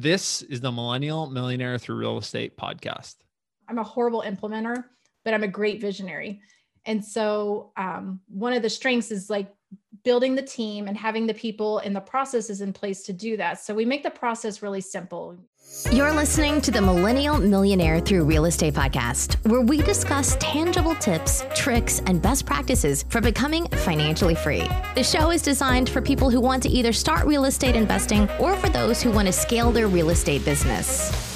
This is the Millennial Millionaire Through Real Estate podcast. I'm a horrible implementer, but I'm a great visionary. And so, um, one of the strengths is like building the team and having the people and the processes in place to do that. So, we make the process really simple. You're listening to the Millennial Millionaire Through Real Estate podcast, where we discuss tangible tips, tricks, and best practices for becoming financially free. The show is designed for people who want to either start real estate investing or for those who want to scale their real estate business.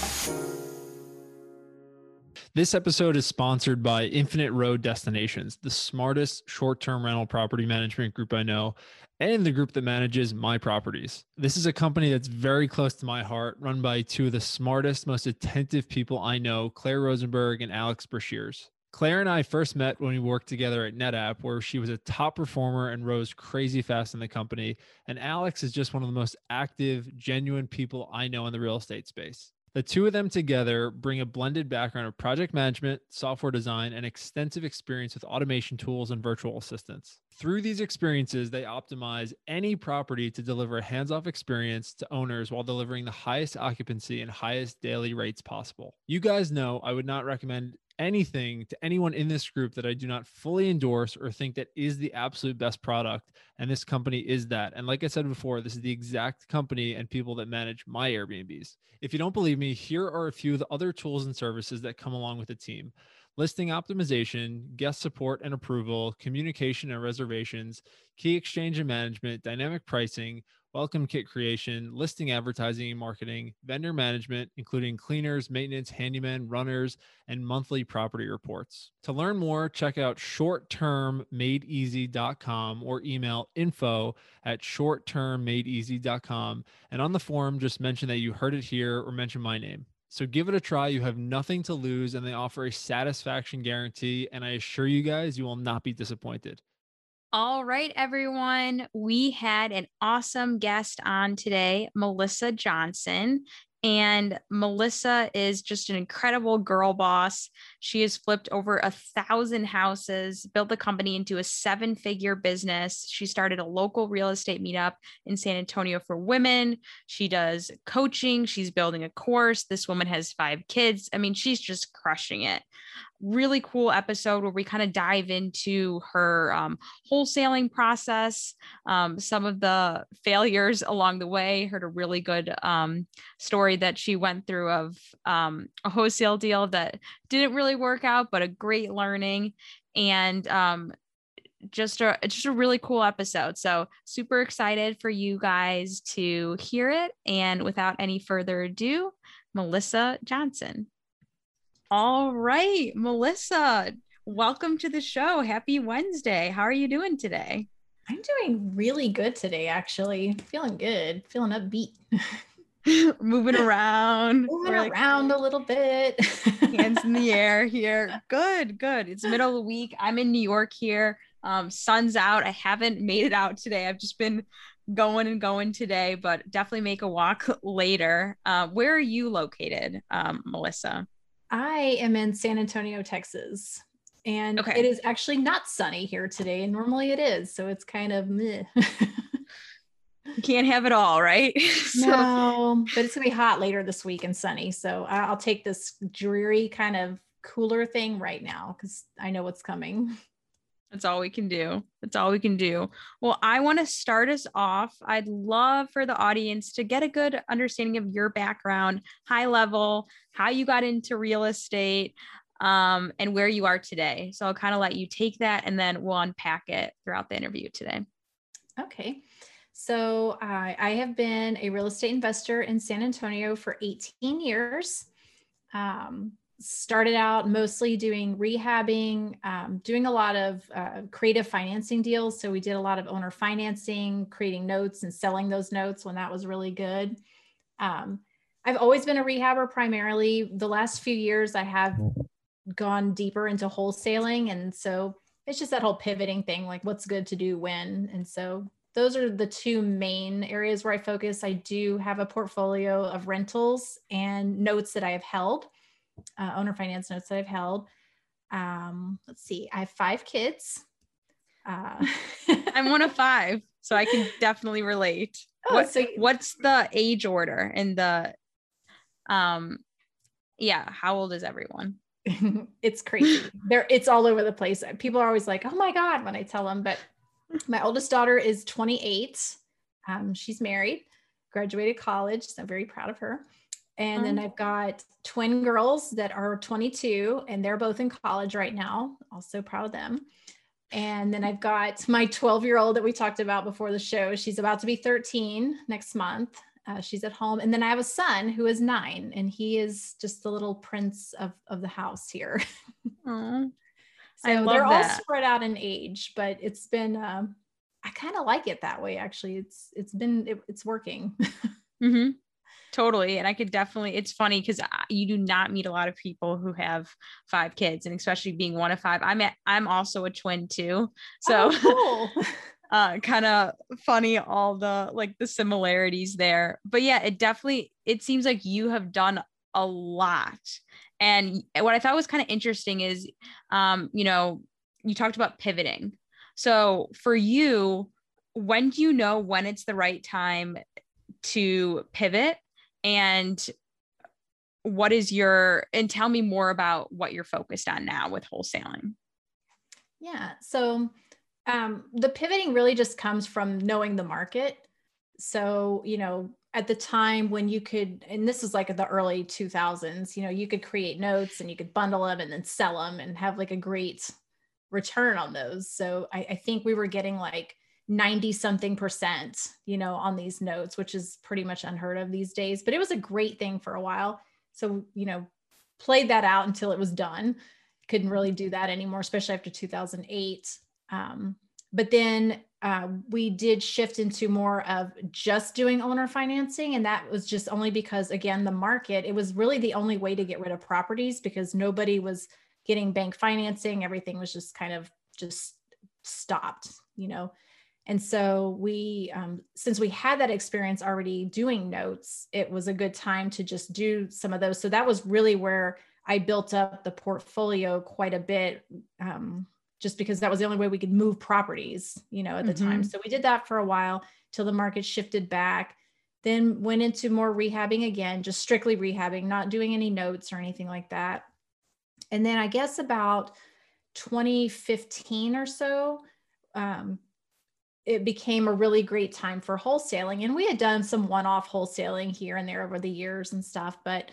This episode is sponsored by Infinite Road Destinations, the smartest short term rental property management group I know, and the group that manages my properties. This is a company that's very close to my heart, run by two of the smartest, most attentive people I know, Claire Rosenberg and Alex Brashears. Claire and I first met when we worked together at NetApp, where she was a top performer and rose crazy fast in the company. And Alex is just one of the most active, genuine people I know in the real estate space. The two of them together bring a blended background of project management, software design, and extensive experience with automation tools and virtual assistants. Through these experiences, they optimize any property to deliver a hands off experience to owners while delivering the highest occupancy and highest daily rates possible. You guys know I would not recommend anything to anyone in this group that I do not fully endorse or think that is the absolute best product. And this company is that. And like I said before, this is the exact company and people that manage my Airbnbs. If you don't believe me, here are a few of the other tools and services that come along with the team listing optimization, guest support and approval, communication and reservations, key exchange and management, dynamic pricing, welcome kit creation, listing advertising and marketing, vendor management, including cleaners, maintenance, handymen, runners, and monthly property reports. To learn more, check out shorttermmadeeasy.com or email info at shorttermmadeeasy.com. And on the form, just mention that you heard it here or mention my name. So give it a try. You have nothing to lose, and they offer a satisfaction guarantee. And I assure you guys, you will not be disappointed. All right, everyone. We had an awesome guest on today, Melissa Johnson. And Melissa is just an incredible girl boss. She has flipped over a thousand houses, built the company into a seven figure business. She started a local real estate meetup in San Antonio for women. She does coaching. She's building a course. This woman has five kids. I mean, she's just crushing it really cool episode where we kind of dive into her um, wholesaling process, um, some of the failures along the way. Heard a really good um, story that she went through of um, a wholesale deal that didn't really work out, but a great learning and um, just a just a really cool episode. So super excited for you guys to hear it. And without any further ado, Melissa Johnson. All right, Melissa, welcome to the show. Happy Wednesday. How are you doing today? I'm doing really good today, actually. Feeling good, feeling upbeat. Moving around. Moving like, around a little bit. hands in the air here. Good, good. It's middle of the week. I'm in New York here. Um, sun's out. I haven't made it out today. I've just been going and going today, but definitely make a walk later. Uh, where are you located, um, Melissa? I am in San Antonio, Texas. And okay. it is actually not sunny here today. And normally it is. So it's kind of meh. you can't have it all, right? so. No, but it's gonna be hot later this week and sunny. So I'll take this dreary kind of cooler thing right now because I know what's coming. That's all we can do. That's all we can do. Well, I want to start us off. I'd love for the audience to get a good understanding of your background, high level, how you got into real estate, um, and where you are today. So I'll kind of let you take that and then we'll unpack it throughout the interview today. Okay. So I, I have been a real estate investor in San Antonio for 18 years. Um, started out mostly doing rehabbing, um, doing a lot of uh, creative financing deals. So we did a lot of owner financing, creating notes and selling those notes when that was really good. Um, I've always been a rehabber primarily. The last few years, I have gone deeper into wholesaling. And so it's just that whole pivoting thing like what's good to do when. And so those are the two main areas where I focus. I do have a portfolio of rentals and notes that I have held uh, owner finance notes that I've held. Um, let's see, I have five kids. Uh, I'm one of five, so I can definitely relate. Oh, what, so what's the age order and the Um, yeah. How old is everyone? it's crazy. There, it's all over the place. People are always like, "Oh my god!" when I tell them. But my oldest daughter is 28. Um, she's married, graduated college, so I'm very proud of her. And then I've got twin girls that are 22, and they're both in college right now. Also proud of them. And then I've got my 12 year old that we talked about before the show. She's about to be 13 next month. Uh, she's at home. And then I have a son who is nine, and he is just the little prince of, of the house here. So I love they're all spread out in age, but it's been, um, I kind of like it that way. Actually, it's, it's been, it, it's working. Mm-hmm. Totally. And I could definitely, it's funny because you do not meet a lot of people who have five kids and especially being one of five. I'm, at, I'm also a twin too. So Oh, cool. uh kind of funny all the like the similarities there but yeah it definitely it seems like you have done a lot and what i thought was kind of interesting is um you know you talked about pivoting so for you when do you know when it's the right time to pivot and what is your and tell me more about what you're focused on now with wholesaling Yeah. So um, the pivoting really just comes from knowing the market. So, you know, at the time when you could, and this is like the early 2000s, you know, you could create notes and you could bundle them and then sell them and have like a great return on those. So I, I think we were getting like 90 something percent, you know, on these notes, which is pretty much unheard of these days. But it was a great thing for a while. So, you know, played that out until it was done. Couldn't really do that anymore, especially after 2008. Um, but then uh, we did shift into more of just doing owner financing. And that was just only because, again, the market, it was really the only way to get rid of properties because nobody was getting bank financing. Everything was just kind of just stopped, you know. And so we, um, since we had that experience already doing notes, it was a good time to just do some of those. So that was really where I built up the portfolio quite a bit, um, just because that was the only way we could move properties, you know, at the time. So we did that for a while till the market shifted back. Then went into more rehabbing again, just strictly rehabbing, not doing any notes or anything like that. And then I guess about 2015 or so, um, it became a really great time for wholesaling. And we had done some one off wholesaling here and there over the years and stuff, but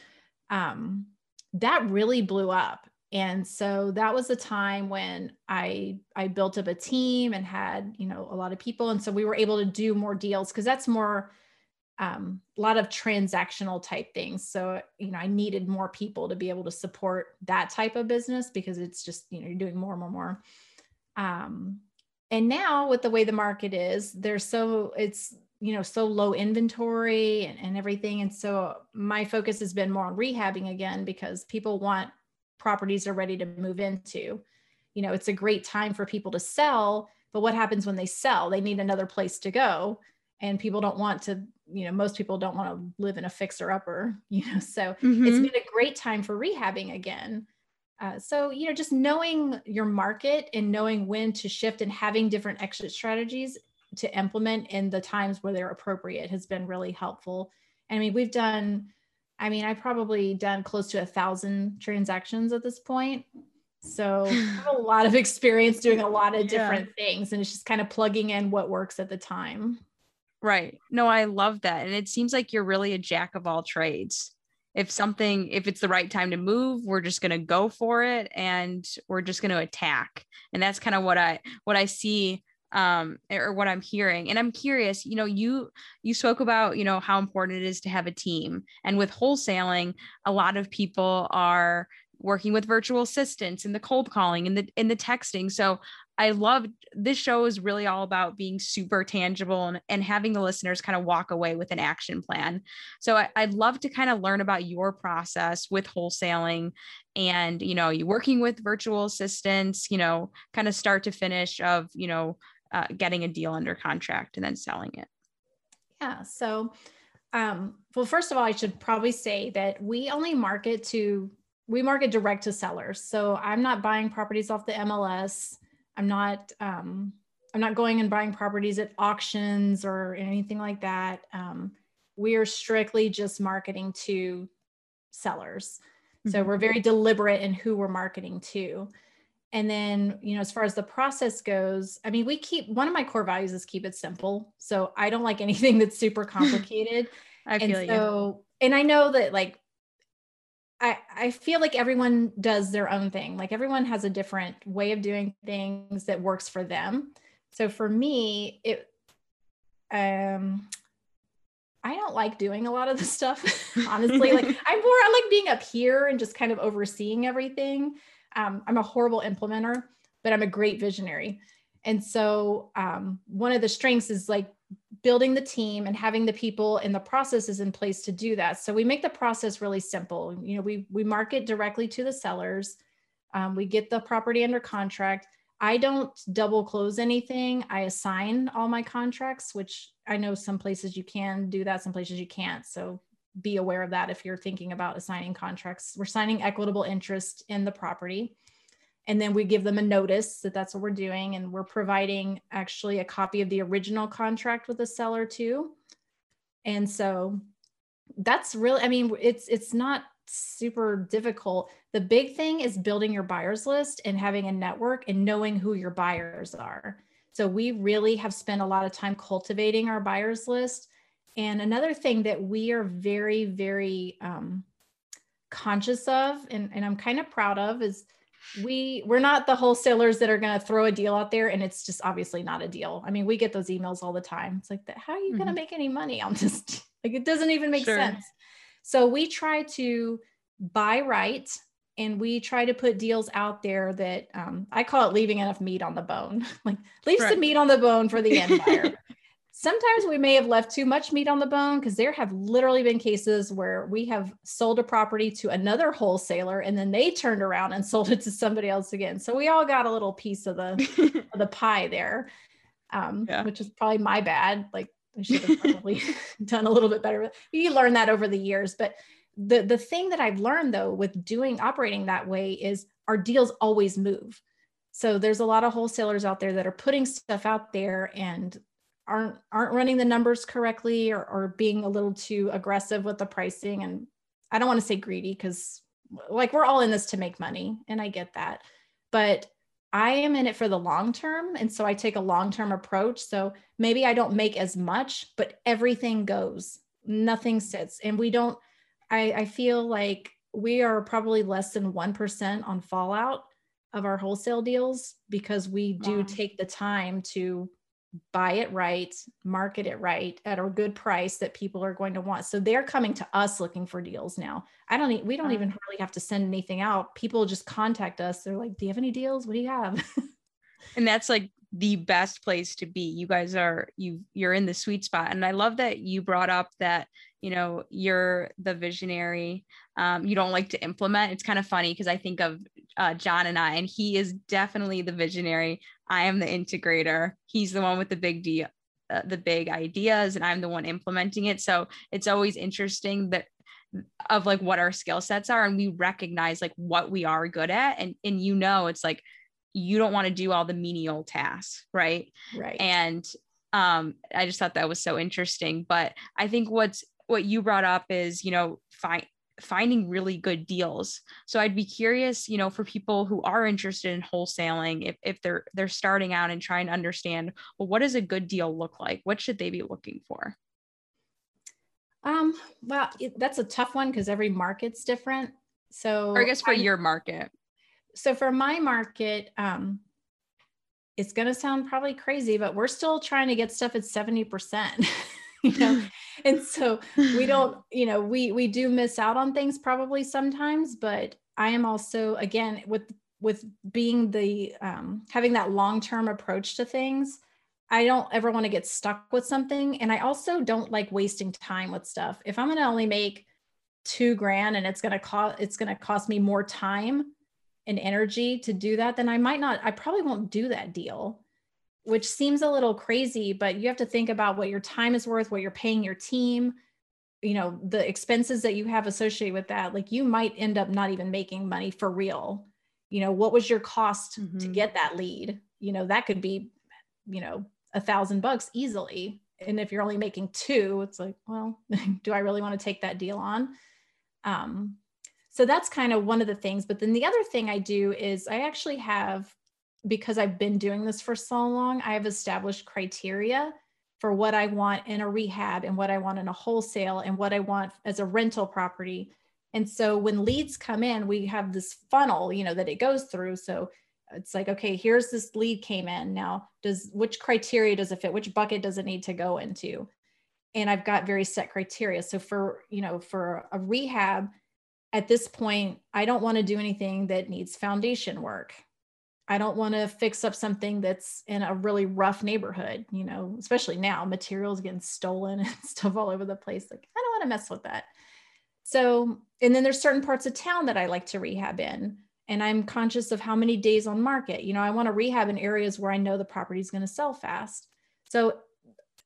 um, that really blew up. And so that was the time when I I built up a team and had you know a lot of people, and so we were able to do more deals because that's more um, a lot of transactional type things. So you know I needed more people to be able to support that type of business because it's just you know you're doing more and more and more. Um, and now with the way the market is there's so it's you know so low inventory and, and everything. And so my focus has been more on rehabbing again because people want properties are ready to move into. You know it's a great time for people to sell but what happens when they sell? They need another place to go and people don't want to you know most people don't want to live in a fixer upper you know so Mhm. it's been a great time for rehabbing again uh, so, you know, just knowing your market and knowing when to shift and having different exit strategies to implement in the times where they're appropriate has been really helpful. I mean, we've done, I mean, I've probably done close to a thousand transactions at this point. So I have a lot of experience doing a lot of Yeah. different things and it's just kind of plugging in what works at the time. Right. No, I love that. And it seems like you're really a jack of all trades. If something, if it's the right time to move, we're just going to go for it and we're just going to attack. And that's kind of what I, what I see um or what i'm hearing. And i'm curious you know you you spoke about you know how important it is to have a team. And with wholesaling a lot of people are working with virtual assistants and the cold calling and the in the texting. So I love this show is really all about being super tangible and, and having the listeners kind of walk away with an action plan. So I, I'd love to kind of learn about your process with wholesaling and, you know, you working with virtual assistants, you know, kind of start to finish of, you know, uh, getting a deal under contract and then selling it. Yeah. So, um, well, first of all, I should probably say that we only market to, we market direct to sellers. So I'm not buying properties off the MLS. I'm not, um, I'm not going and buying properties at auctions or anything like that. Um, we are strictly just marketing to sellers. So mm-hmm. we're very deliberate in who we're marketing to. And then, you know, as far as the process goes, I mean, we keep one of my core values is keep it simple. So I don't like anything that's super complicated. I feel and so, you. and I know that like I, I feel like everyone does their own thing. Like everyone has a different way of doing things that works for them. So for me, it um I don't like doing a lot of the stuff, honestly. like I'm more I like being up here and just kind of overseeing everything. Um, I'm a horrible implementer, but I'm a great visionary. And so um, one of the strengths is like building the team and having the people and the processes in place to do that. So we make the process really simple. You know, we we market directly to the sellers. Um, we get the property under contract. I don't double close anything. I assign all my contracts, which I know some places you can do that, some places you can't. So be aware of that if you're thinking about assigning contracts. We're signing equitable interest in the property. And then we give them a notice that that's what we're doing. And we're providing actually a copy of the original contract with the seller too. And so that's really, I mean, it's it's not super difficult. The big thing is building your buyers list and having a network and knowing who your buyers are. So we really have spent a lot of time cultivating our buyers list. And another thing that we are very, very um, conscious of, and, and I'm kind of proud of, is we we're not the wholesalers that are going to throw a deal out there and it's just obviously not a deal. I mean, we get those emails all the time. It's like, how are you mm-hmm. going to make any money on this? like, it doesn't even make sure. sense. So we try to buy right and we try to put deals out there that um, I call it leaving enough meat on the bone, like leave right. some meat on the bone for the end buyer. Sometimes we may have left too much meat on the bone because there have literally been cases where we have sold a property to another wholesaler and then they turned around and sold it to somebody else again. So we all got a little piece of the of the pie there, um, yeah. which is probably my bad. Like I should have probably done a little bit better. You learn that over the years. But the, the thing that I've learned though with doing operating that way is our deals always move. So there's a lot of wholesalers out there that are putting stuff out there and aren't aren't running the numbers correctly or, or being a little too aggressive with the pricing. And I don't want to say greedy because like we're all in this to make money and I get that. But I am in it for the long term. And so I take a long term approach. So maybe I don't make as much, but everything goes, nothing sits. And we don't, I, I feel like we are probably less than 1% on fallout of our wholesale deals because we do wow. take the time to buy it right, market it right at a good price that people are going to want. So they're coming to us looking for deals now. I don't need, we don't even really have to send anything out. People just contact us. They're like, "Do you have any deals? What do you have?" and that's like the best place to be. You guys are you you're in the sweet spot. And I love that you brought up that you know you're the visionary um, you don't like to implement it's kind of funny because i think of uh, john and i and he is definitely the visionary i am the integrator. He's the one with the big deal uh, the big ideas and i'm the one implementing it. So it's always interesting that of like what our skill sets are and we recognize like what we are good at. And and you know it's like you don't want to do all the menial tasks right? Right. And um i just thought that was so interesting. But i think what's what you brought up is, you know, find finding really good deals. So I'd be curious, you know, for people who are interested in wholesaling, if, if they're they're starting out and trying to understand, well, what does a good deal look like? What should they be looking for? Um, well, it, that's a tough one because every market's different. So or I guess for I, your market. So for my market, um, it's gonna sound probably crazy, but we're still trying to get stuff at 70%. you know? And so we don't you know we we do miss out on things probably sometimes but i am also again with with being the um, having that long-term approach to things i don't ever want to get stuck with something and i also don't like wasting time with stuff. If i'm going to only make two grand and it's going to cost it's going to cost me more time and energy to do that then i might not i probably won't do that deal which seems a little crazy, but you have to think about what your time is worth, what you're paying your team, you know, the expenses that you have associated with that. Like you might end up not even making money for real. You know, what was your cost mm-hmm. to get that lead? You know, that could be, you know, a thousand bucks easily. And if you're only making two, it's like, well, do I really want to take that deal on? Um, so that's kind of one of the things. But then the other thing I do is I actually have, because I've been doing this for so long, I have established criteria for what I want in a rehab and what I want in a wholesale and what I want as a rental property. And so when leads come in, we have this funnel, you know, that it goes through. So it's like, okay, here's this lead came in. Now, does which criteria does it fit? Which bucket does it need to go into? And I've got very set criteria. So for, you know, for a rehab, at this point, I don't want to do anything that needs foundation work. I don't want to fix up something that's in a really rough neighborhood, you know, especially now, materials getting stolen and stuff all over the place. Like, I don't want to mess with that. So, and then there's certain parts of town that I like to rehab in. And I'm conscious of how many days on market. You know, I want to rehab in areas where I know the property is going to sell fast. So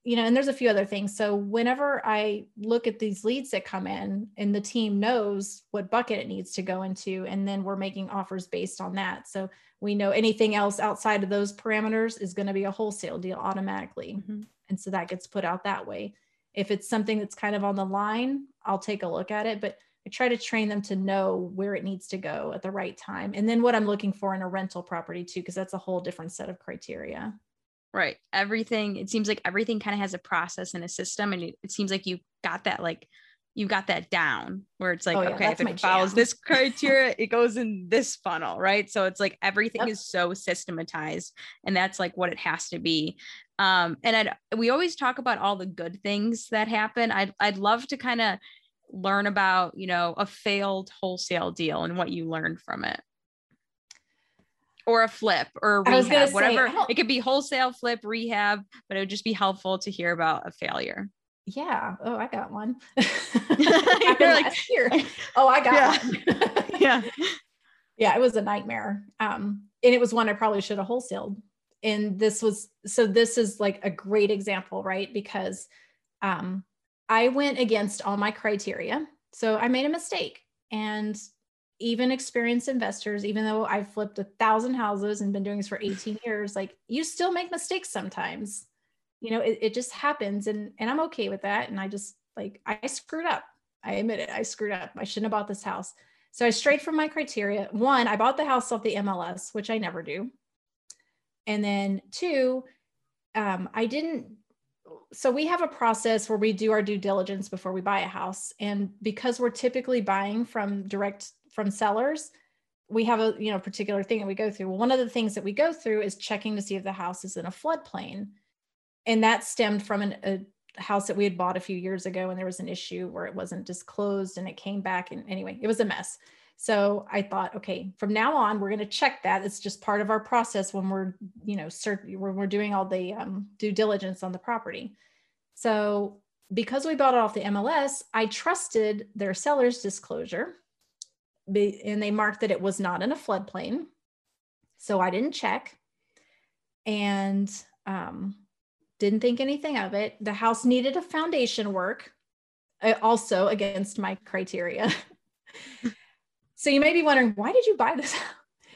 you know, and there's a few other things. So whenever I look at these leads that come in and the team knows what bucket it needs to go into, and then we're making offers based on that. So we know anything else outside of those parameters is going to be a wholesale deal automatically. Mm-hmm. And so that gets put out that way. If it's something that's kind of on the line, I'll take a look at it. But I try to train them to know where it needs to go at the right time. And then what I'm looking for in a rental property too, because that's a whole different set of criteria. Right. Everything, it seems like everything kind of has a process and a system. And it, it, seems like you got that, like, you got that down where it's like, oh, yeah, okay, if it follows jam. this criteria, it goes in this funnel. Right. So it's like everything yep. is so systematized and that's like what it has to be. Um, and I'd, we always talk about all the good things that happen. I'd, I'd love to kind of learn about, you know, a failed wholesale deal and what you learned from it or a flip or a rehab, whatever. Say, it could be wholesale flip, rehab, but it would just be helpful to hear about a failure. Yeah. Oh, I got one. You're like, here. Oh, I got yeah. one. yeah. Yeah, it was a nightmare. Um, and it was one I probably should have wholesaled. And this was so this is like a great example, right? Because um I went against all my criteria. So I made a mistake. And even experienced investors, even though I've flipped a thousand houses and been doing this for 18 years, like you still make mistakes sometimes. You know, it, it just happens and and I'm okay with that. And I just like I screwed up. I admit it. I screwed up. I shouldn't have bought this house. So I strayed from my criteria. One, I bought the house off the MLS, which I never do. And then two, um, I didn't so we have a process where we do our due diligence before we buy a house and because we're typically buying from direct from sellers we have a you know particular thing that we go through. One of the things that we go through is checking to see if the house is in a floodplain. And that stemmed from an, a house that we had bought a few years ago and there was an issue where it wasn't disclosed and it came back and anyway it was a mess. So i thought okay from now on we're going to check that. It's just part of our process when we're you know cert- when we're doing all the um, due diligence on the property. So because we bought it off the mls i trusted their seller's disclosure and they marked that it was not in a floodplain. So I didn't check and um, didn't think anything of it. The house needed a foundation work, uh, also against my criteria. so you may be wondering, why did you buy this?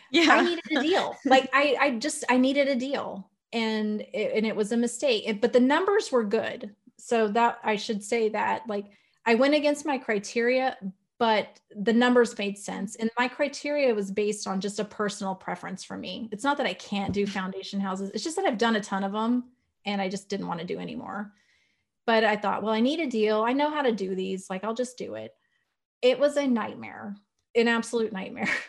Yeah, I needed a deal. like I, I just, I needed a deal, and it, and it was a mistake. But the numbers were good, so that I should say that like I went against my criteria, but the numbers made sense and my criteria was based on just a personal preference for me. It's not that i can't do foundation houses it's just that i've done a ton of them and i just didn't want to do anymore but i thought well i need a deal i know how to do these like i'll just do it. It was a nightmare an absolute nightmare.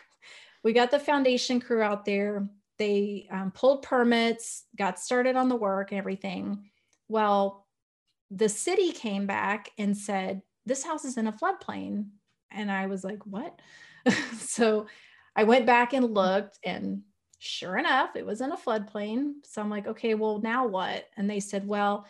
We got the foundation crew out there they um, pulled permits got started on the work and everything. Well the city came back and said this house is in a floodplain and I was like, what? so I went back and looked, and sure enough, it was in a floodplain. So I'm like, okay, well, now what? And they said, well,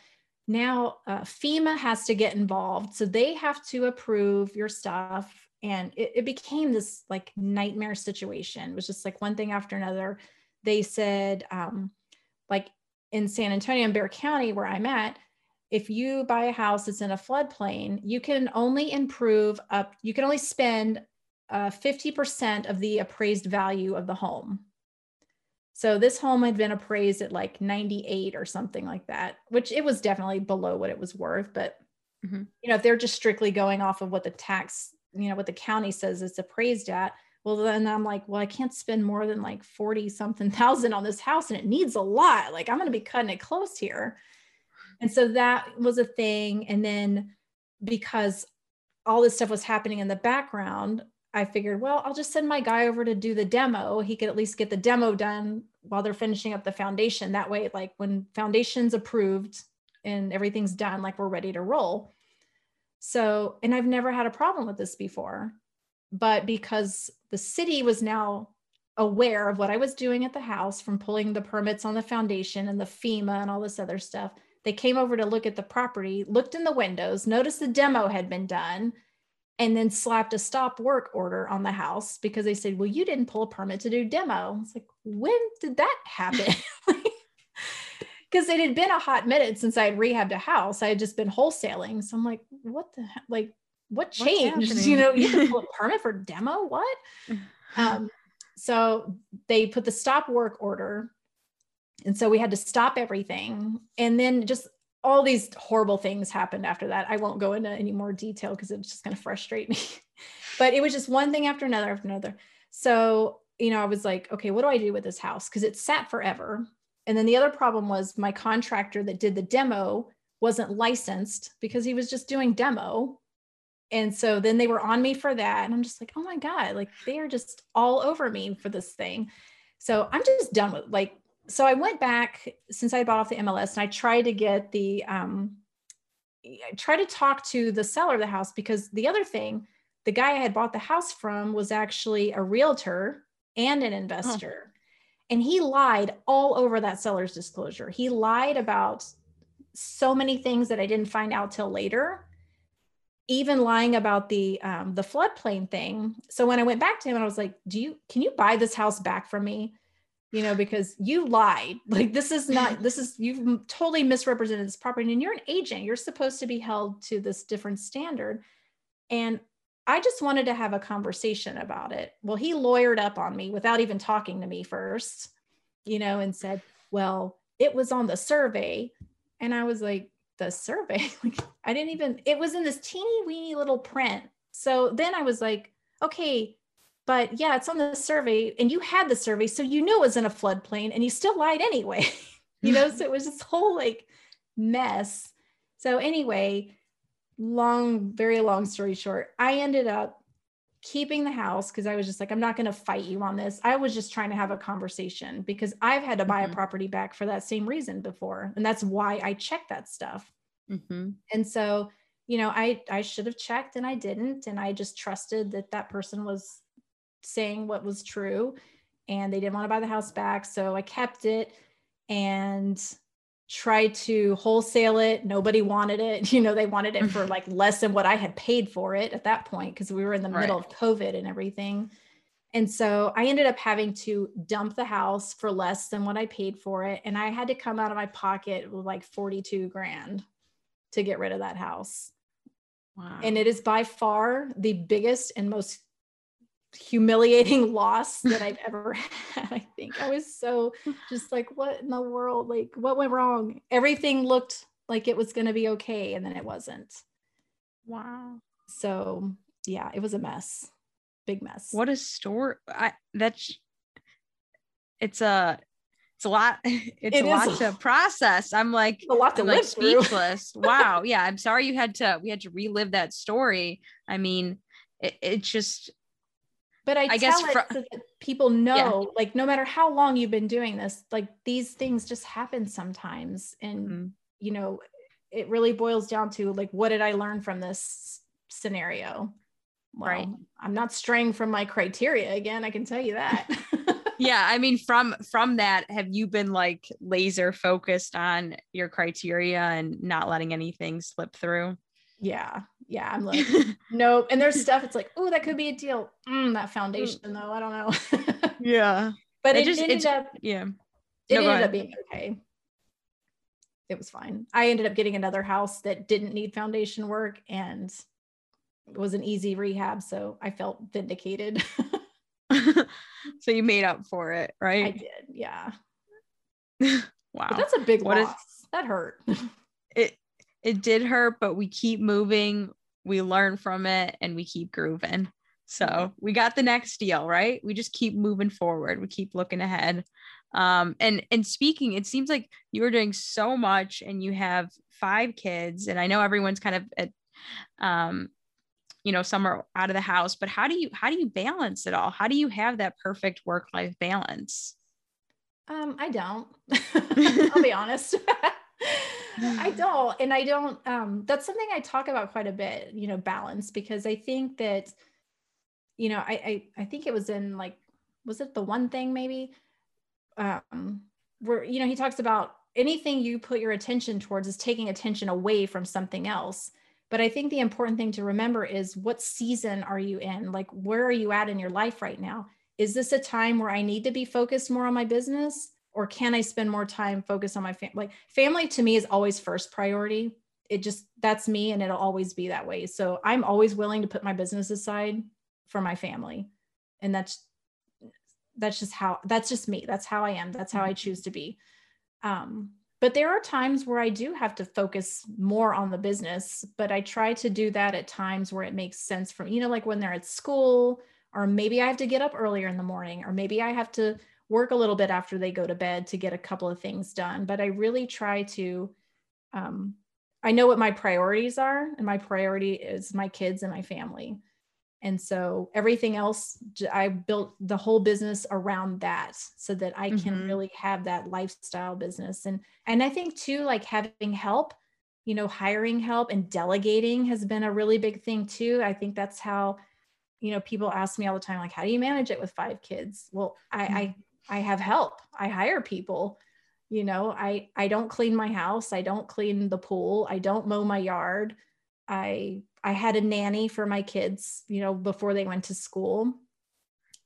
now uh, FEMA has to get involved. So they have to approve your stuff. And it, it became this like nightmare situation. It was just like one thing after another. They said, um, like in San Antonio and Bexar County, where I'm at, if you buy a house that's in a floodplain, you can only improve up, you can only spend uh, 50% of the appraised value of the home. So this home had been appraised at like 98 or something like that, which it was definitely below what it was worth. But mm-hmm. you know, if they're just strictly going off of what the tax you know, what the county says it's appraised at. Well, then I'm like, well, I can't spend more than like 40 something thousand on this house and it needs a lot. Like, I'm going to be cutting it close here. And so that was a thing. And then because all this stuff was happening in the background, I figured, well, I'll just send my guy over to do the demo. He could at least get the demo done while they're finishing up the foundation. That way, like when foundation's approved and everything's done, like we're ready to roll. So, and I've never had a problem with this before, but because the city was now aware of what I was doing at the house from pulling the permits on the foundation and the FEMA and all this other stuff, they came over to look at the property, looked in the windows, noticed the demo had been done and then slapped a stop work order on the house because they said, Well, you didn't pull a permit to do demo. It's like, when did that happen? Because it had been a hot minute since I had rehabbed a house. I had just been wholesaling. So I'm like, what the heck? Like, what changed? You know, you to pull a permit for demo? What? um, so they put the stop work order. And so we had to stop everything. And then just all these horrible things happened after that. I won't go into any more detail because it's just going to frustrate me. but it was just one thing after another after another. So, you know, I was like, okay, what do I do with this house? Because it sat forever. And then the other problem was my contractor that did the demo wasn't licensed because he was just doing demo. And so then they were on me for that. And I'm just like, oh my God, like they are just all over me for this thing. So I'm just done with like so I went back since I bought off the MLS and I tried to get the um I tried to talk to the seller of the house because the other thing, the guy I had bought the house from was actually a realtor and an investor. Oh. And he lied all over that seller's disclosure. He lied about so many things that I didn't find out till later even lying about the um, the floodplain thing. So when I went back to him and I was like, "Do you can you buy this house back from me?" You know, because you lied. Like this is not, this is, you've totally misrepresented this property and you're an agent. You're supposed to be held to this different standard. And I just wanted to have a conversation about it. Well, he lawyered up on me without even talking to me first, you know, and said, well, it was on the survey. And I was like, the survey? like, I didn't even, it was in this teeny weeny little print. So then I was like, okay, but yeah, it's on the survey, and you had the survey, so you knew it was in a floodplain, and you still lied anyway. you know, so it was this whole like mess. So anyway, long, very long story short, I ended up keeping the house because I was just like, I'm not going to fight you on this. I was just trying to have a conversation because I've had to buy mm-hmm. a property back for that same reason before. And that's why I checked that stuff. Mm-hmm. And so, you know, I, I should have checked and I didn't. And I just trusted that that person was saying what was true and they didn't want to buy the house back so i kept it and tried to wholesale it. Nobody wanted it. You know they wanted it for mm-hmm. like less than what i had paid for it at that point because we were in the right. middle of covid and everything. And so i ended up having to dump the house for less than what i paid for it and i had to come out of my pocket with like 42 grand to get rid of that house. Wow. And it is by far the biggest and most humiliating loss that I've ever had. I think I was so just like, what in the world? Like, what went wrong? Everything looked like it was going to be okay, and then it wasn't. Wow. So, yeah, it was a mess. Big mess. What a story. I that's it's a it's a lot it's it a lot to process i'm like a lot to I'm live like speechless wow yeah i'm sorry you had to we had to relive that story i mean it, it just but I, I guess fr- so that people know, yeah. like, no matter how long you've been doing this, like these things just happen sometimes. And, mm-hmm. you know, it really boils down to like, what did I learn from this scenario? Well, right. I'm not straying from my criteria again. I can tell you that. yeah. I mean, from, from that, have you been like laser focused on your criteria and not letting anything slip through? Yeah yeah, I'm like, nope. And there's stuff it's like, oh, that could be a deal. Mm, that foundation mm. though, I don't know. yeah. But it, it just ended up yeah. It no, ended up being okay. It was fine. I ended up getting another house that didn't need foundation work and it was an easy rehab. So I felt vindicated. so you made up for it, right? I did, yeah. wow. But that's a big what loss. Is, that hurt. it it did hurt, but we keep moving we learn from it and we keep grooving. So we got the next deal, right? We just keep moving forward. We keep looking ahead. Um, and and speaking, it seems like you are doing so much and you have five kids. And I know everyone's kind of at um, you know, some are out of the house, but how do you how do you balance it all? How do you have that perfect work-life balance? Um, I don't. I'll be honest. I don't. And I don't, um, that's something I talk about quite a bit, you know, balance, because I think that, you know, I, I, I think it was in like, was it the one thing maybe? Um, where, you know, he talks about anything you put your attention towards is taking attention away from something else. But I think the important thing to remember is what season are you in? Like, where are you at in your life right now? Is this a time where I need to be focused more on my business? Or can I spend more time focused on my family? Like family to me is always first priority. It just that's me and it'll always be that way. So I'm always willing to put my business aside for my family. And that's that's just how that's just me. That's how I am. That's how I mm-hmm. choose to be. Um, but there are times where I do have to focus more on the business, but I try to do that at times where it makes sense for me, you know, like when they're at school, or maybe I have to get up earlier in the morning, or maybe I have to work a little bit after they go to bed to get a couple of things done. But I really try to, um, I know what my priorities are, and my priority is my kids and my family. And so everything else, I built the whole business around that so that I can mm-hmm. really have that lifestyle business. And and I think too, like having help, you know, hiring help and delegating has been a really big thing too. I think that's how, you know, people ask me all the time, like, how do you manage it with five kids? Well, I, mm-hmm. I have help. I hire people. You know, I I don't clean my house. I don't clean the pool. I don't mow my yard. I I had a nanny for my kids, you know, before they went to school.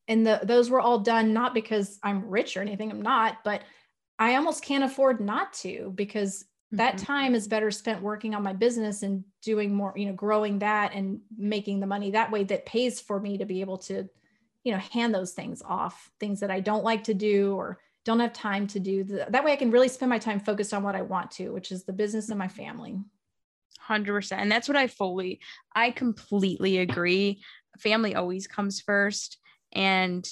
And the, those were all done not because I'm rich or anything. I'm not, but I almost can't afford not to because that mm-hmm. time is better spent working on my business and doing more, you know, growing that and making the money that way that pays for me to be able to you know hand those things off things that i don't like to do or don't have time to do that way i can really spend my time focused on what i want to which is the business and my family 100% and that's what i fully i completely agree family always comes first and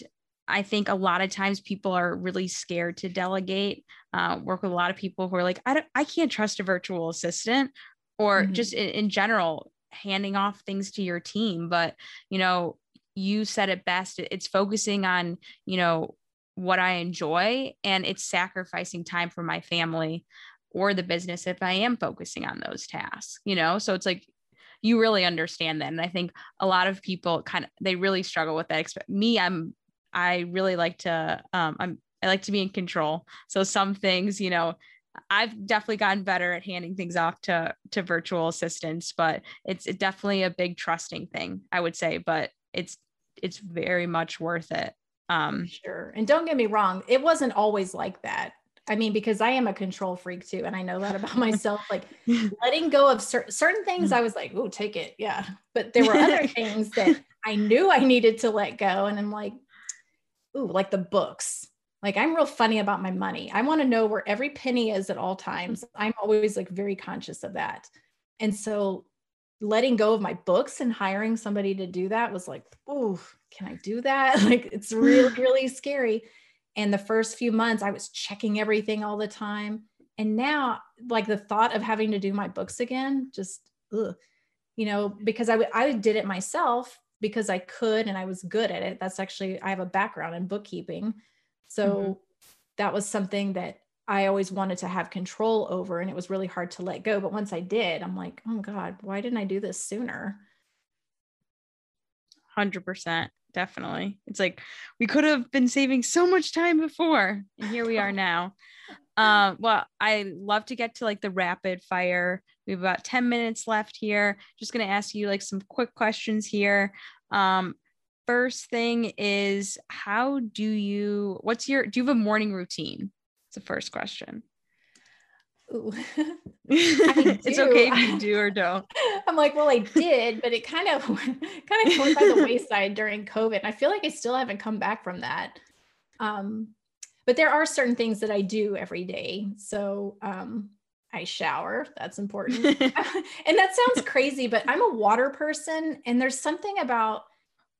I think a lot of times people are really scared to delegate. Uh, work with a lot of people who are like, I don't, I can't trust a virtual assistant, or mm-hmm. just in, in, general, handing off things to your team. But you know, you said it best it's focusing on you know what i enjoy and it's sacrificing time for my family or the business if i am focusing on those tasks you know so it's like you really understand that and i think a lot of people kind of they really struggle with that me i'm i really like to um i'm i like to be in control so some things you know I've definitely gotten better at handing things off to to virtual assistants, but it's definitely a big trusting thing, I would say. But it's it's very much worth it. Um, sure. And don't get me wrong, it wasn't always like that. I mean, because I am a control freak too, and I know that about myself. Like letting go of cer- certain things, I was like, "Oh, take it, yeah." But there were other things that I knew I needed to let go, and I'm like, "Ooh, like the books." Like I'm real funny about my money. I want to know where every penny is at all times. I'm always like very conscious of that, and so letting go of my books and hiring somebody to do that was like, oh, can I do that? Like it's really, really scary. And the first few months, I was checking everything all the time. And now, like the thought of having to do my books again, just, ugh, you know, because I, I did it myself because I could and I was good at it. That's actually, I have a background in bookkeeping. So mm-hmm. that was something that I always wanted to have control over and it was really hard to let go. But once I did, I'm like, oh God, why didn't I do this sooner? 100%. Definitely. It's like we could have been saving so much time before, and here we are now. Um, well, I love to get to like the rapid fire. We have about 10 minutes left here. Just going to ask you like some quick questions here. Um, first thing is how do you what's your do you have a morning routine it's the first question. it's okay if you do or don't. I'm like, well, I did, but it kind of kind of went by the wayside during COVID. I feel like I still haven't come back from that. Um, but there are certain things that I do every day. So um, I shower. That's important. and that sounds crazy, but I'm a water person. And there's something about,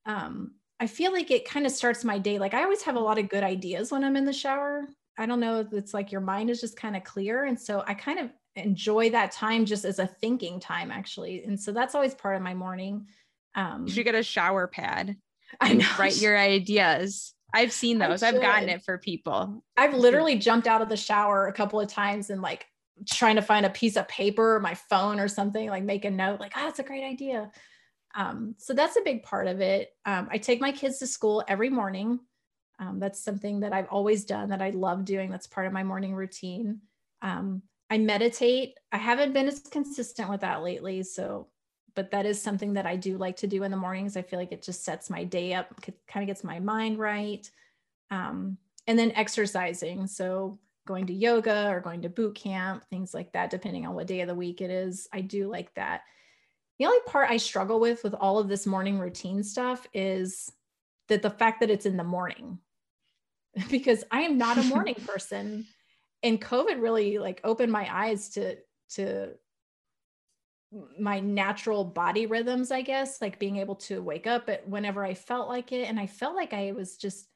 um, I feel like it kind of starts my day. Like I always have a lot of good ideas when I'm in the shower. I don't know it's like your mind is just kind of clear. And so I kind of enjoy that time just as a thinking time, actually. And so that's always part of my morning. Um, you should get a shower pad. I know. Write your ideas. I've seen those. I've gotten it for people. I've literally jumped out of the shower a couple of times and like trying to find a piece of paper or my phone or something, like make a note, like, oh, that's a great idea. Um, so that's a big part of it. Um, I take my kids to school every morning. Um, that's something that I've always done that I love doing. That's part of my morning routine. Um, I meditate. I haven't been as consistent with that lately. So, but that is something that I do like to do in the mornings. I feel like it just sets my day up, kind of gets my mind right. Um, and then exercising. So, going to yoga or going to boot camp, things like that, depending on what day of the week it is. I do like that. The only part I struggle with with all of this morning routine stuff is that the fact that it's in the morning, because I am not a morning person. And COVID really like opened my eyes to to my natural body rhythms, I guess, like being able to wake up at whenever I felt like it. And I felt like I was just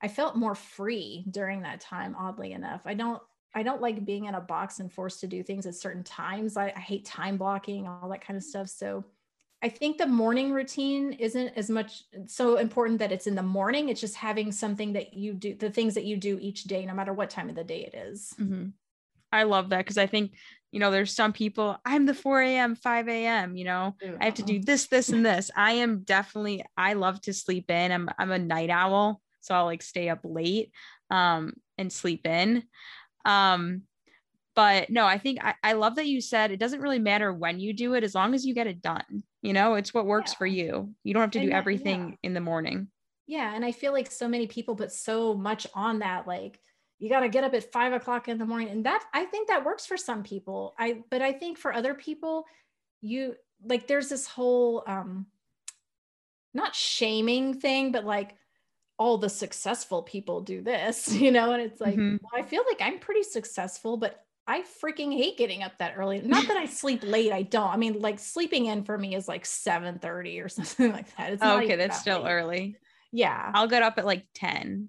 I felt more free during that time, oddly enough. I don't I don't like being in a box and forced to do things at certain times. I, I hate time blocking, all that kind of stuff. So I think the morning routine isn't as much so important that it's in the morning. It's just having something that you do, the things that you do each day, no matter what time of the day it is. Mm-hmm. I love that because I think, you know, there's some people, I'm the 4 a.m., 5 a.m., you know, I have to do this, this, and this. I am definitely, I love to sleep in. I'm, I'm a night owl so I'll like stay up late um, and sleep in. Um, but no, I think I, I love that you said it doesn't really matter when you do it as long as you get it done. You know, it's what works yeah. for you. You don't have to and do everything yeah. in the morning. Yeah. And I feel like so many people put so much on that, like, you got to get up at five o'clock in the morning. And that, I think that works for some people. I, but I think for other people, you like, there's this whole, um, not shaming thing, but like, all the successful people do this, you know? And it's like, mm-hmm. well, I feel like I'm pretty successful, but I freaking hate getting up that early. Not that I sleep late, I don't. I mean, like sleeping in for me is like 7 30 or something like that. It's okay, that's that still late. early. Yeah. I'll get up at like 10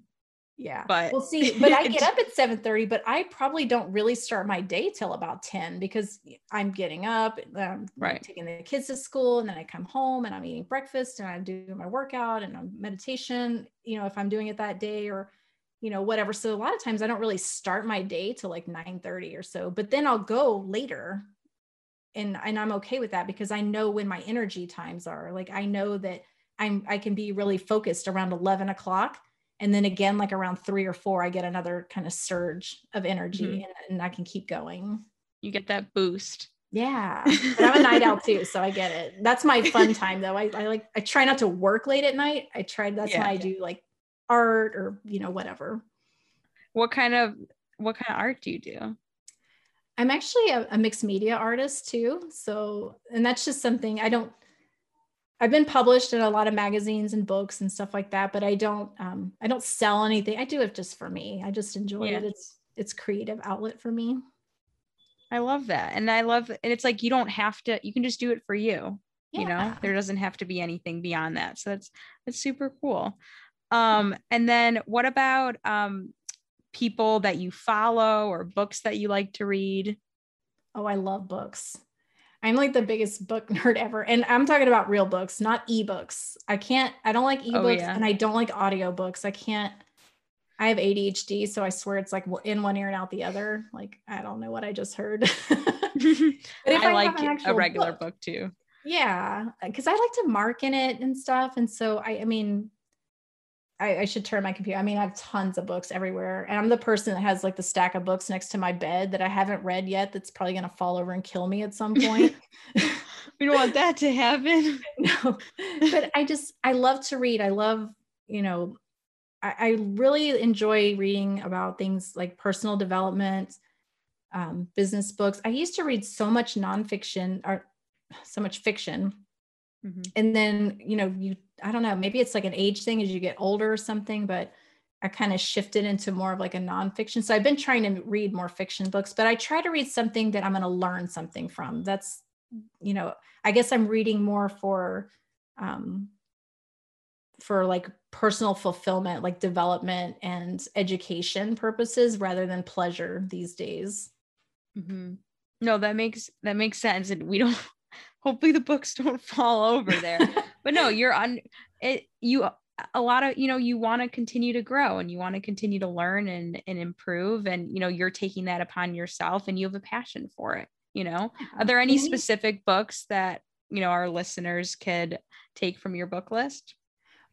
yeah but we'll see but i get up at 7 30 but i probably don't really start my day till about 10 because i'm getting up i'm right. taking the kids to school and then i come home and i'm eating breakfast and i'm doing my workout and I'm meditation you know if i'm doing it that day or you know whatever. So a lot of times i don't really start my day till like 9 30 or so but then i'll go later and and i'm okay with that because i know when my energy times are. Like i know that i'm i can be really focused around 11 o'clock and then again like around three or four i get another kind of surge of energy mm-hmm. and, and, i can keep going. You get that boost. Yeah but i'm a night owl too so i get it. That's my fun time though. I, I like i try not to work late at night. I try that's yeah. when i do like art or you know whatever what kind of what kind of art do you do i'm actually a, a mixed media artist too so and that's just something i don't I've been published in a lot of magazines and books and stuff like that, but I don't um, I don't sell anything. I do it just for me. I just enjoy yeah. it. It's it's creative outlet for me. I love that. And I love and it's like you don't have to you can just do it for you. Yeah. You know, there doesn't have to be anything beyond that. So that's that's super cool. Um and then what about um people that you follow or books that you like to read? Oh, I love books. I'm like the biggest book nerd ever. And I'm talking about real books, not ebooks. I can't, I don't like oh, ebooks oh, yeah. and I don't like audiobooks. I can't, I have ADHD. So I swear it's like in one ear and out the other. Like, I don't know what I just heard. but if I, I like a regular book, book too. Yeah. Cause I like to mark in it and stuff. And so I, I mean, I, I, should turn my computer. I mean, I have tons of books everywhere. And I'm the person that has like the stack of books next to my bed that I haven't read yet that's probably going to fall over and kill me at some point. we don't want that to happen. no. But I just, I love to read. I love, you know, I, I really enjoy reading about things like personal development, um, business books. I used to read so much nonfiction or so much fiction Mm-hmm. And then, you know, you, I don't know, maybe it's like an age thing as you get older or something, but I kind of shifted into more of like a nonfiction. So I've been trying to read more fiction books, but I try to read something that I'm going to learn something from. That's, you know, I guess I'm reading more for, um, for like personal fulfillment, like development and education purposes rather than pleasure these days. Mm-hmm. No, that makes that makes sense, and we don't. Hopefully, the books don't fall over there. but no, you're on it. You a lot of you know you want to continue to grow and you want to continue to learn and and improve and you know you're taking that upon yourself and you have a passion for it you know are there any specific books that you know our listeners could take from your book list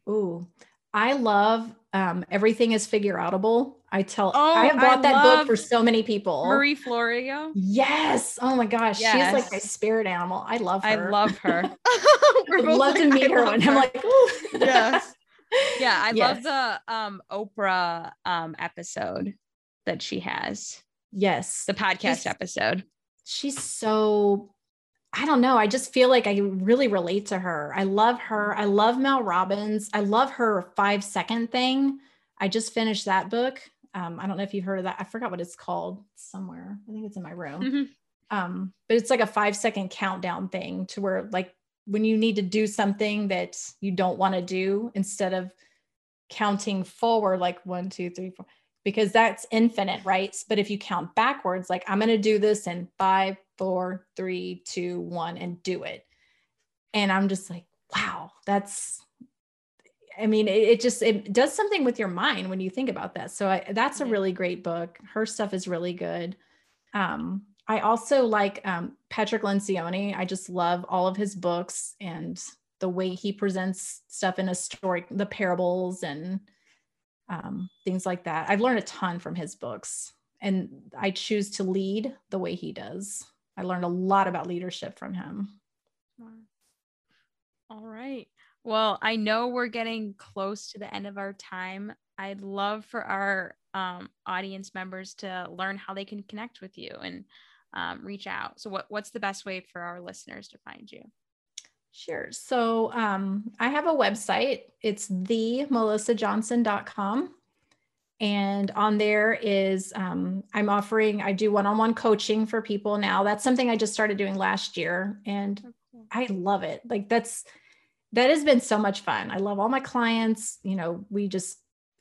Ooh, I love um, everything is figure outable. I tell oh, I have bought I that book for so many people. Marie Forleo. Yes. Oh my gosh. Yes. She's like my spirit animal. I love her. I love her. I'd love to meet her when I'm like, Ooh. yes. Yeah. I yes. love the um Oprah um episode that she has. Yes. The podcast she's, episode. She's so I don't know. I just feel like I really relate to her. I love her. I love Mel Robbins. I love her five second thing. I just finished that book. Um, I don't know if you've heard of that. I forgot what it's called somewhere. I think it's in my room. Mm-hmm. Um, but it's like a five second countdown thing to where, like, when you need to do something that you don't want to do, instead of counting forward, like one, two, three, four, because that's infinite, right? But if you count backwards, like, I'm going to do this in five, four, three, two, one, and do it. And I'm just like, wow, that's, I mean, it, it just, it does something with your mind when you think about that. So I, that's a really great book. Her stuff is really good. Um, I also like um, Patrick Lencioni. I just love all of his books and the way he presents stuff in a story, the parables and um, things like that. I've learned a ton from his books, and I choose to lead the way he does. I learned a lot about leadership from him. All right. Well, I know we're getting close to the end of our time. I'd love for our um, audience members to learn how they can connect with you and um, reach out. So, what, what's the best way for our listeners to find you? Sure. So, um, I have a website. It's themelissajohnson.com and on there is um, i'm offering i do one-on-one coaching for people now. That's something i just started doing last year and i love it. Like that's that has been so much fun. I love all my clients you know we just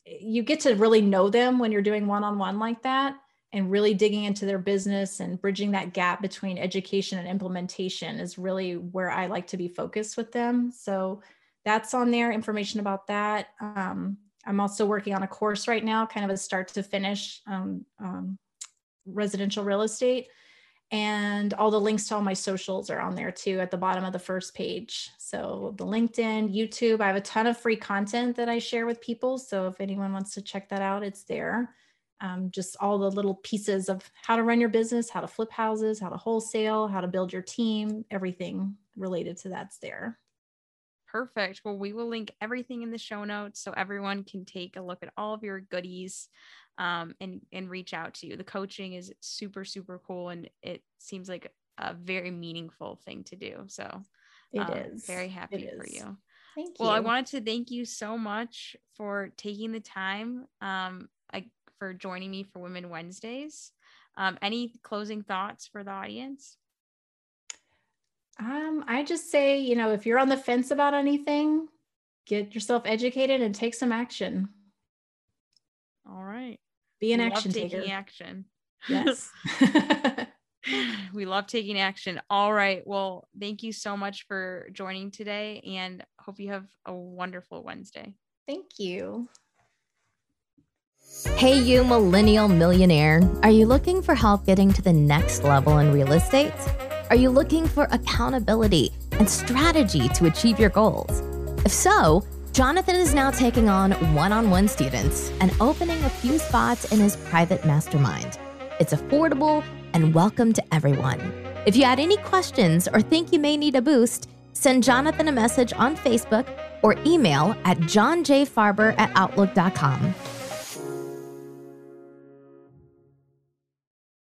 you get to really know them when you're doing one-on-one like that and really digging into their business and bridging that gap between education and implementation is really where i like to be focused with them. So that's on there information about that. Um, I'm also working on a course right now, kind of a start to finish um, um, residential real estate. And all the links to all my socials are on there too at the bottom of the first page. So the LinkedIn, YouTube, I have a ton of free content that I share with people. So if anyone wants to check that out, it's there. Um, just all the little pieces of how to run your business, how to flip houses, how to wholesale, how to build your team, everything related to that's there. Perfect. Well, we will link everything in the show notes so everyone can take a look at all of your goodies um, and and reach out to you. The coaching is super super cool and it seems like a very meaningful thing to do. So it um, is very happy for you. Thank you. Well, I wanted to thank you so much for taking the time um, I, for joining me for Women Wednesdays. Um, any closing thoughts for the audience? Um, I just say, you know, if you're on the fence about anything, get yourself educated and take some action. All right. Be an we action taker. Taking action. Yes. we love taking action. All right. Well, thank you so much for joining today and hope you have a wonderful Wednesday. Thank you. Hey, you millennial millionaire. Are you looking for help getting to the next level in real estate? Are you looking for accountability and strategy to achieve your goals? If so, Jonathan is now taking on one on one students and opening a few spots in his private mastermind. It's affordable and welcome to everyone. If you had any questions or think you may need a boost, send Jonathan a message on Facebook or email at johnjfarber at outlook.com.